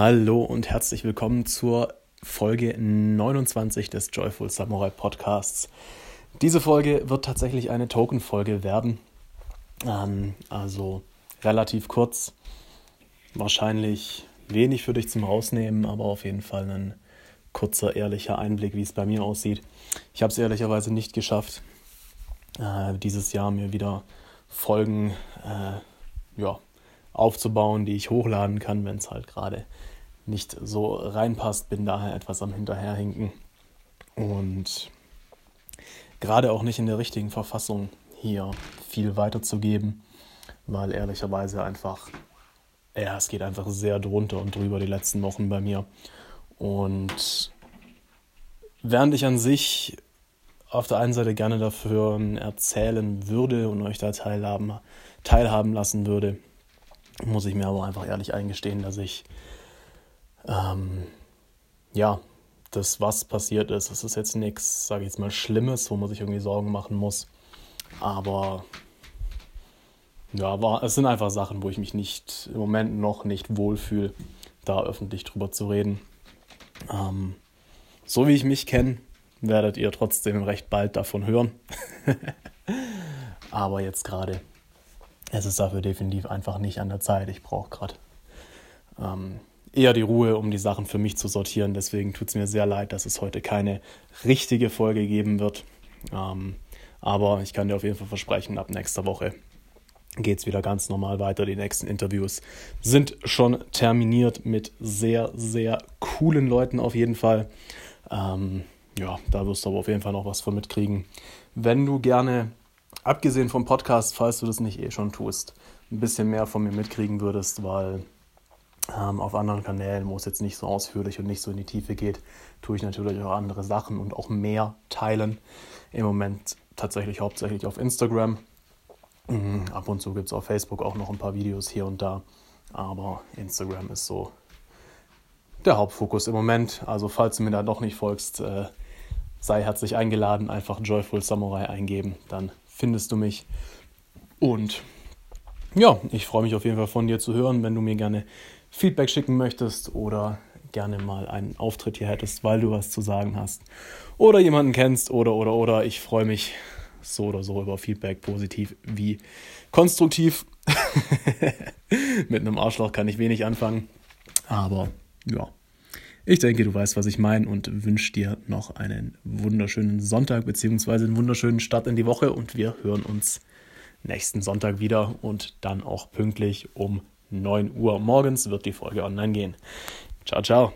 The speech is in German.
Hallo und herzlich willkommen zur Folge 29 des Joyful Samurai Podcasts. Diese Folge wird tatsächlich eine Token-Folge werden. Ähm, also relativ kurz, wahrscheinlich wenig für dich zum Rausnehmen, aber auf jeden Fall ein kurzer, ehrlicher Einblick, wie es bei mir aussieht. Ich habe es ehrlicherweise nicht geschafft, äh, dieses Jahr mir wieder Folgen äh, ja, aufzubauen, die ich hochladen kann, wenn es halt gerade nicht so reinpasst. Bin daher etwas am Hinterherhinken und gerade auch nicht in der richtigen Verfassung hier viel weiterzugeben, weil ehrlicherweise einfach, ja, es geht einfach sehr drunter und drüber die letzten Wochen bei mir. Und während ich an sich auf der einen Seite gerne dafür erzählen würde und euch da teilhaben, teilhaben lassen würde, muss ich mir aber einfach ehrlich eingestehen, dass ich ähm, ja, das, was passiert ist, es ist jetzt nichts, sage ich jetzt mal, Schlimmes, wo man sich irgendwie Sorgen machen muss. Aber ja, war, es sind einfach Sachen, wo ich mich nicht im Moment noch nicht wohlfühle, da öffentlich drüber zu reden. Ähm, so wie ich mich kenne, werdet ihr trotzdem recht bald davon hören. Aber jetzt gerade es ist dafür definitiv einfach nicht an der Zeit. Ich brauche gerade ähm, eher die Ruhe, um die Sachen für mich zu sortieren. Deswegen tut es mir sehr leid, dass es heute keine richtige Folge geben wird. Ähm, aber ich kann dir auf jeden Fall versprechen, ab nächster Woche geht es wieder ganz normal weiter. Die nächsten Interviews sind schon terminiert mit sehr, sehr coolen Leuten auf jeden Fall. Ähm, ja, da wirst du aber auf jeden Fall noch was von mitkriegen. Wenn du gerne abgesehen vom Podcast, falls du das nicht eh schon tust, ein bisschen mehr von mir mitkriegen würdest, weil ähm, auf anderen Kanälen, wo es jetzt nicht so ausführlich und nicht so in die Tiefe geht, tue ich natürlich auch andere Sachen und auch mehr teilen. Im Moment tatsächlich hauptsächlich auf Instagram. Mhm, ab und zu gibt es auf Facebook auch noch ein paar Videos hier und da. Aber Instagram ist so der Hauptfokus im Moment. Also falls du mir da noch nicht folgst, äh, sei herzlich eingeladen, einfach Joyful Samurai eingeben, dann findest du mich. Und ja, ich freue mich auf jeden Fall von dir zu hören, wenn du mir gerne Feedback schicken möchtest oder gerne mal einen Auftritt hier hättest, weil du was zu sagen hast oder jemanden kennst oder oder oder. Ich freue mich so oder so über Feedback, positiv wie konstruktiv. Mit einem Arschloch kann ich wenig anfangen, aber ja. Ich denke, du weißt, was ich meine und wünsche dir noch einen wunderschönen Sonntag bzw. einen wunderschönen Start in die Woche und wir hören uns nächsten Sonntag wieder und dann auch pünktlich um 9 Uhr morgens wird die Folge online gehen. Ciao, ciao.